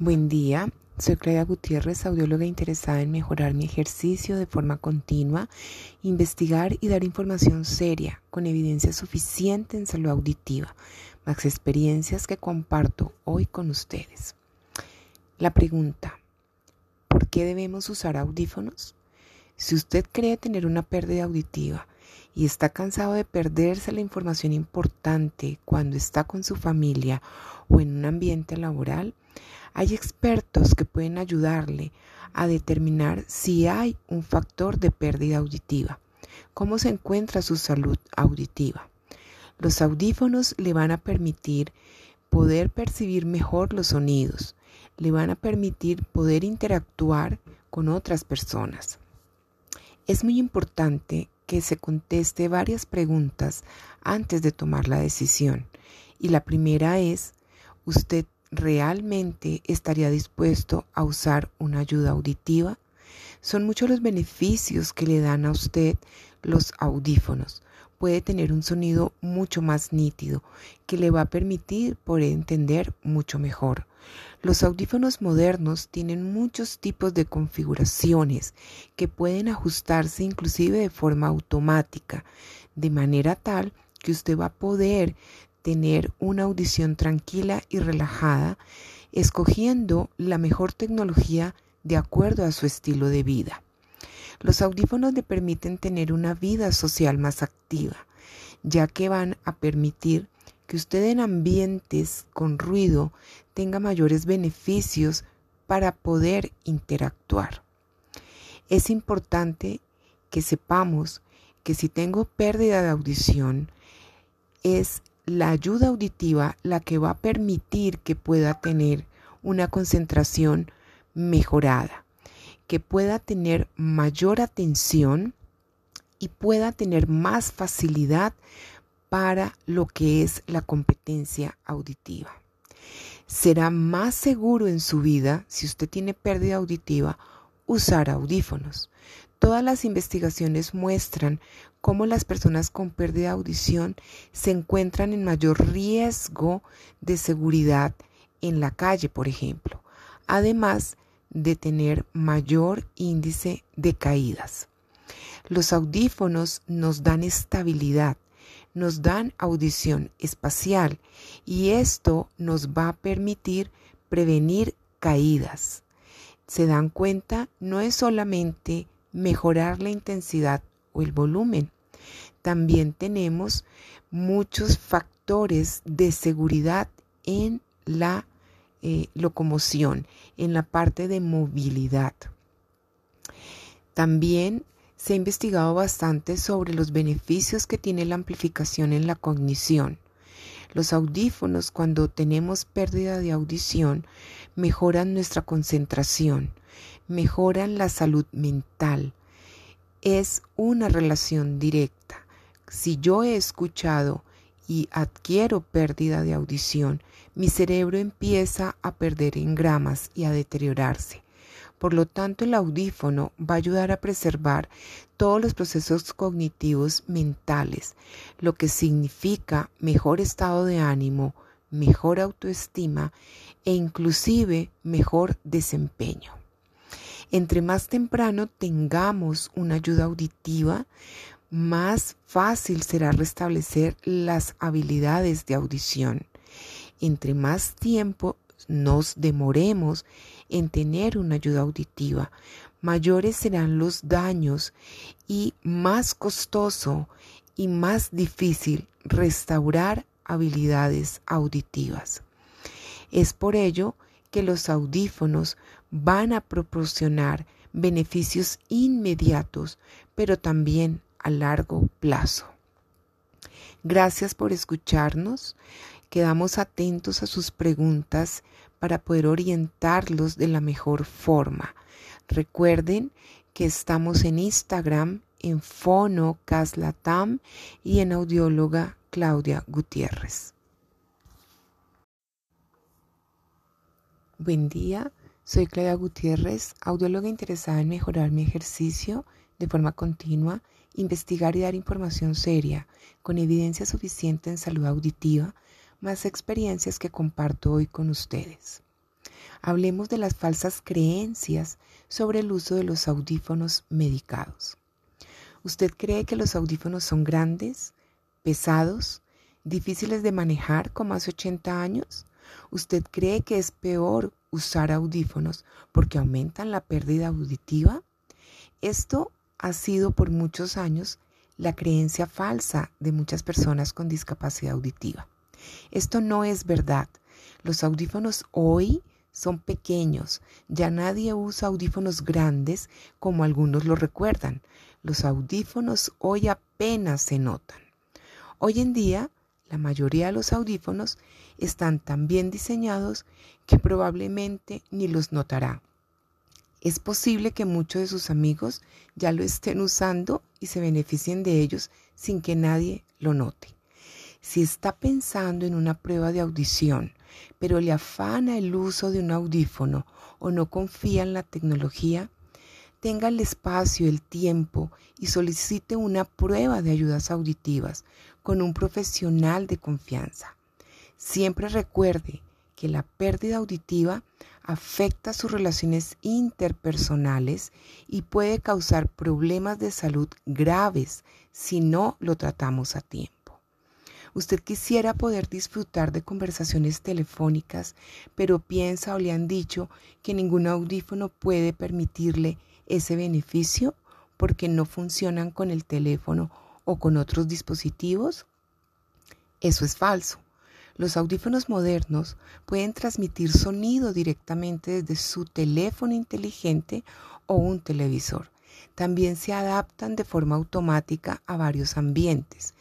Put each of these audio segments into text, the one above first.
Buen día, soy Claudia Gutiérrez, audióloga interesada en mejorar mi ejercicio de forma continua, investigar y dar información seria con evidencia suficiente en salud auditiva, más experiencias que comparto hoy con ustedes. La pregunta, ¿por qué debemos usar audífonos? Si usted cree tener una pérdida auditiva y está cansado de perderse la información importante cuando está con su familia o en un ambiente laboral, hay expertos que pueden ayudarle a determinar si hay un factor de pérdida auditiva, cómo se encuentra su salud auditiva. Los audífonos le van a permitir poder percibir mejor los sonidos, le van a permitir poder interactuar con otras personas. Es muy importante que se conteste varias preguntas antes de tomar la decisión. Y la primera es, ¿usted realmente estaría dispuesto a usar una ayuda auditiva? Son muchos los beneficios que le dan a usted los audífonos. Puede tener un sonido mucho más nítido que le va a permitir poder entender mucho mejor. Los audífonos modernos tienen muchos tipos de configuraciones que pueden ajustarse inclusive de forma automática, de manera tal que usted va a poder tener una audición tranquila y relajada, escogiendo la mejor tecnología de acuerdo a su estilo de vida. Los audífonos le permiten tener una vida social más activa, ya que van a permitir que usted en ambientes con ruido tenga mayores beneficios para poder interactuar. Es importante que sepamos que si tengo pérdida de audición, es la ayuda auditiva la que va a permitir que pueda tener una concentración mejorada, que pueda tener mayor atención y pueda tener más facilidad para lo que es la competencia auditiva. Será más seguro en su vida, si usted tiene pérdida auditiva, usar audífonos. Todas las investigaciones muestran cómo las personas con pérdida de audición se encuentran en mayor riesgo de seguridad en la calle, por ejemplo, además de tener mayor índice de caídas. Los audífonos nos dan estabilidad, nos dan audición espacial y esto nos va a permitir prevenir caídas. Se dan cuenta, no es solamente mejorar la intensidad o el volumen. También tenemos muchos factores de seguridad en la eh, locomoción, en la parte de movilidad. También se ha investigado bastante sobre los beneficios que tiene la amplificación en la cognición. Los audífonos, cuando tenemos pérdida de audición, mejoran nuestra concentración, mejoran la salud mental. Es una relación directa. Si yo he escuchado y adquiero pérdida de audición, mi cerebro empieza a perder engramas y a deteriorarse. Por lo tanto, el audífono va a ayudar a preservar todos los procesos cognitivos mentales, lo que significa mejor estado de ánimo, mejor autoestima e inclusive mejor desempeño. Entre más temprano tengamos una ayuda auditiva, más fácil será restablecer las habilidades de audición. Entre más tiempo nos demoremos en tener una ayuda auditiva, mayores serán los daños y más costoso y más difícil restaurar habilidades auditivas. Es por ello que los audífonos van a proporcionar beneficios inmediatos, pero también a largo plazo. Gracias por escucharnos. Quedamos atentos a sus preguntas para poder orientarlos de la mejor forma. Recuerden que estamos en Instagram en Fono Caslatam y en Audióloga Claudia Gutiérrez. Buen día, soy Claudia Gutiérrez, audióloga interesada en mejorar mi ejercicio de forma continua, investigar y dar información seria con evidencia suficiente en salud auditiva, más experiencias que comparto hoy con ustedes. Hablemos de las falsas creencias sobre el uso de los audífonos medicados. ¿Usted cree que los audífonos son grandes, pesados, difíciles de manejar como hace 80 años? ¿Usted cree que es peor usar audífonos porque aumentan la pérdida auditiva? Esto ha sido por muchos años la creencia falsa de muchas personas con discapacidad auditiva. Esto no es verdad. Los audífonos hoy son pequeños. Ya nadie usa audífonos grandes como algunos lo recuerdan. Los audífonos hoy apenas se notan. Hoy en día, la mayoría de los audífonos están tan bien diseñados que probablemente ni los notará. Es posible que muchos de sus amigos ya lo estén usando y se beneficien de ellos sin que nadie lo note. Si está pensando en una prueba de audición, pero le afana el uso de un audífono o no confía en la tecnología, tenga el espacio, el tiempo y solicite una prueba de ayudas auditivas con un profesional de confianza. Siempre recuerde que la pérdida auditiva afecta sus relaciones interpersonales y puede causar problemas de salud graves si no lo tratamos a tiempo. Usted quisiera poder disfrutar de conversaciones telefónicas, pero piensa o le han dicho que ningún audífono puede permitirle ese beneficio porque no funcionan con el teléfono o con otros dispositivos. Eso es falso. Los audífonos modernos pueden transmitir sonido directamente desde su teléfono inteligente o un televisor. También se adaptan de forma automática a varios ambientes.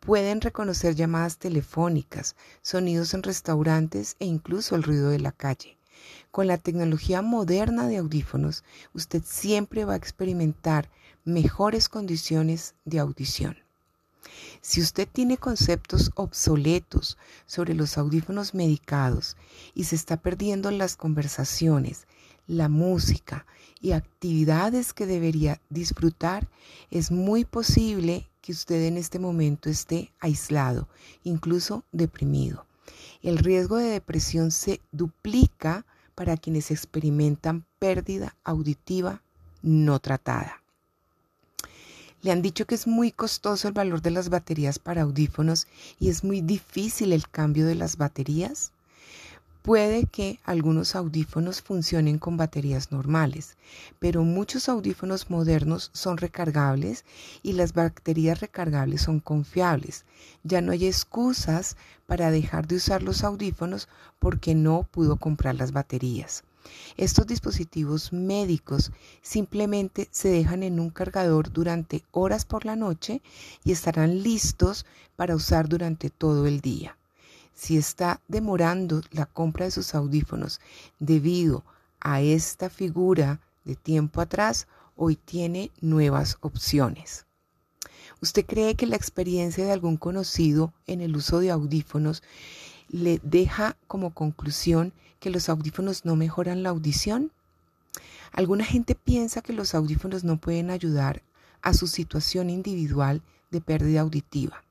Pueden reconocer llamadas telefónicas, sonidos en restaurantes e incluso el ruido de la calle. Con la tecnología moderna de audífonos, usted siempre va a experimentar mejores condiciones de audición. Si usted tiene conceptos obsoletos sobre los audífonos medicados y se está perdiendo las conversaciones, la música y actividades que debería disfrutar, es muy posible que usted en este momento esté aislado, incluso deprimido. El riesgo de depresión se duplica para quienes experimentan pérdida auditiva no tratada. Le han dicho que es muy costoso el valor de las baterías para audífonos y es muy difícil el cambio de las baterías. Puede que algunos audífonos funcionen con baterías normales, pero muchos audífonos modernos son recargables y las baterías recargables son confiables. Ya no hay excusas para dejar de usar los audífonos porque no pudo comprar las baterías. Estos dispositivos médicos simplemente se dejan en un cargador durante horas por la noche y estarán listos para usar durante todo el día si está demorando la compra de sus audífonos debido a esta figura de tiempo atrás, hoy tiene nuevas opciones. ¿Usted cree que la experiencia de algún conocido en el uso de audífonos le deja como conclusión que los audífonos no mejoran la audición? Alguna gente piensa que los audífonos no pueden ayudar a su situación individual de pérdida auditiva.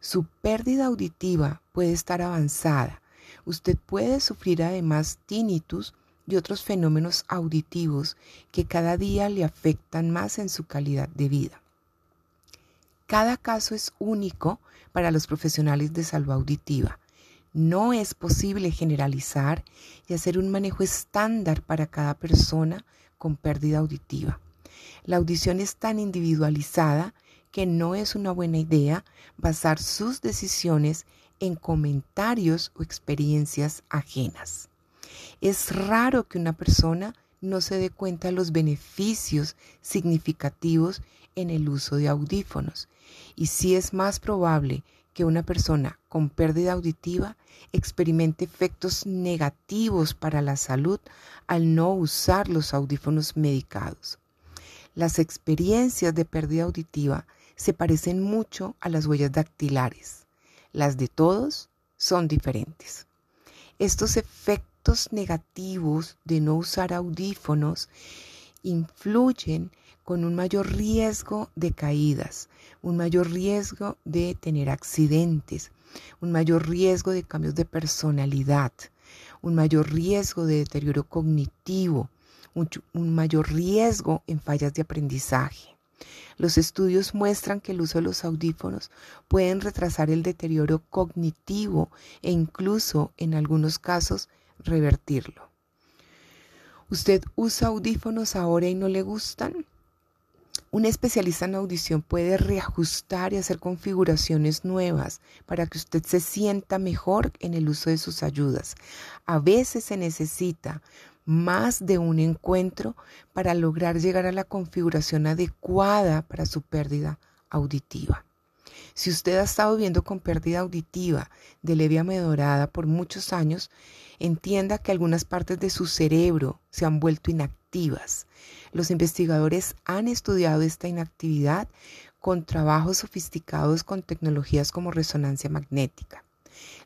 Su pérdida auditiva puede estar avanzada. Usted puede sufrir además tinnitus y otros fenómenos auditivos que cada día le afectan más en su calidad de vida. Cada caso es único para los profesionales de salud auditiva. No es posible generalizar y hacer un manejo estándar para cada persona con pérdida auditiva. La audición es tan individualizada que no es una buena idea basar sus decisiones en comentarios o experiencias ajenas. Es raro que una persona no se dé cuenta de los beneficios significativos en el uso de audífonos y sí es más probable que una persona con pérdida auditiva experimente efectos negativos para la salud al no usar los audífonos medicados. Las experiencias de pérdida auditiva se parecen mucho a las huellas dactilares. Las de todos son diferentes. Estos efectos negativos de no usar audífonos influyen con un mayor riesgo de caídas, un mayor riesgo de tener accidentes, un mayor riesgo de cambios de personalidad, un mayor riesgo de deterioro cognitivo, un, mayor riesgo en fallas de aprendizaje. Los estudios muestran que el uso de los audífonos pueden retrasar el deterioro cognitivo e incluso en algunos casos revertirlo. ¿Usted usa audífonos ahora y no le gustan? Un especialista en audición puede reajustar y hacer configuraciones nuevas para que usted se sienta mejor en el uso de sus ayudas. A veces se necesita más de un encuentro para lograr llegar a la configuración adecuada para su pérdida auditiva. Si usted ha estado viviendo con pérdida auditiva de leve a por muchos años, entienda que algunas partes de su cerebro se han vuelto inactivas. Los investigadores han estudiado esta inactividad con trabajos sofisticados con tecnologías como resonancia magnética.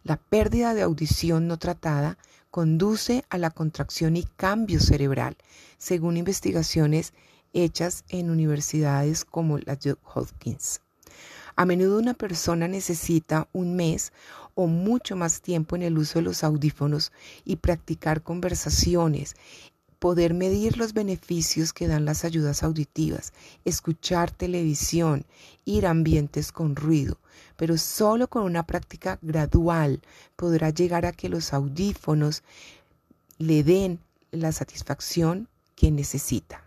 La pérdida de audición no tratada conduce a la contracción y cambio cerebral, según investigaciones hechas en universidades como la Johns Hopkins. A menudo una persona necesita un mes o mucho más tiempo en el uso de los audífonos y practicar conversaciones, poder medir los beneficios que dan las ayudas auditivas, escuchar televisión, ir a ambientes con ruido, pero solo con una práctica gradual podrá llegar a que los audífonos le den la satisfacción que necesita.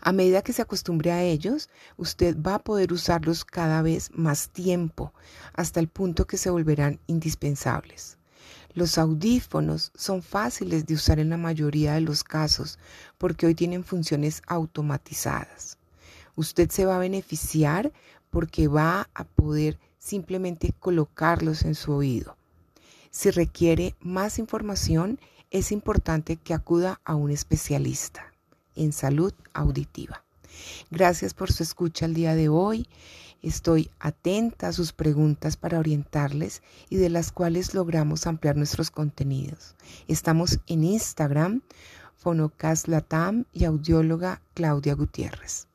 A medida que se acostumbre a ellos, usted va a poder usarlos cada vez más tiempo, hasta el punto que se volverán indispensables. Los audífonos son fáciles de usar en la mayoría de los casos porque hoy tienen funciones automatizadas. Usted se va a beneficiar porque va a poder simplemente colocarlos en su oído. Si requiere más información, es importante que acuda a un especialista en salud auditiva. Gracias por su escucha el día de hoy. Estoy atenta a sus preguntas para orientarles y de las cuales logramos ampliar nuestros contenidos. Estamos en Instagram, Fonocast Latam y audióloga Claudia Gutiérrez.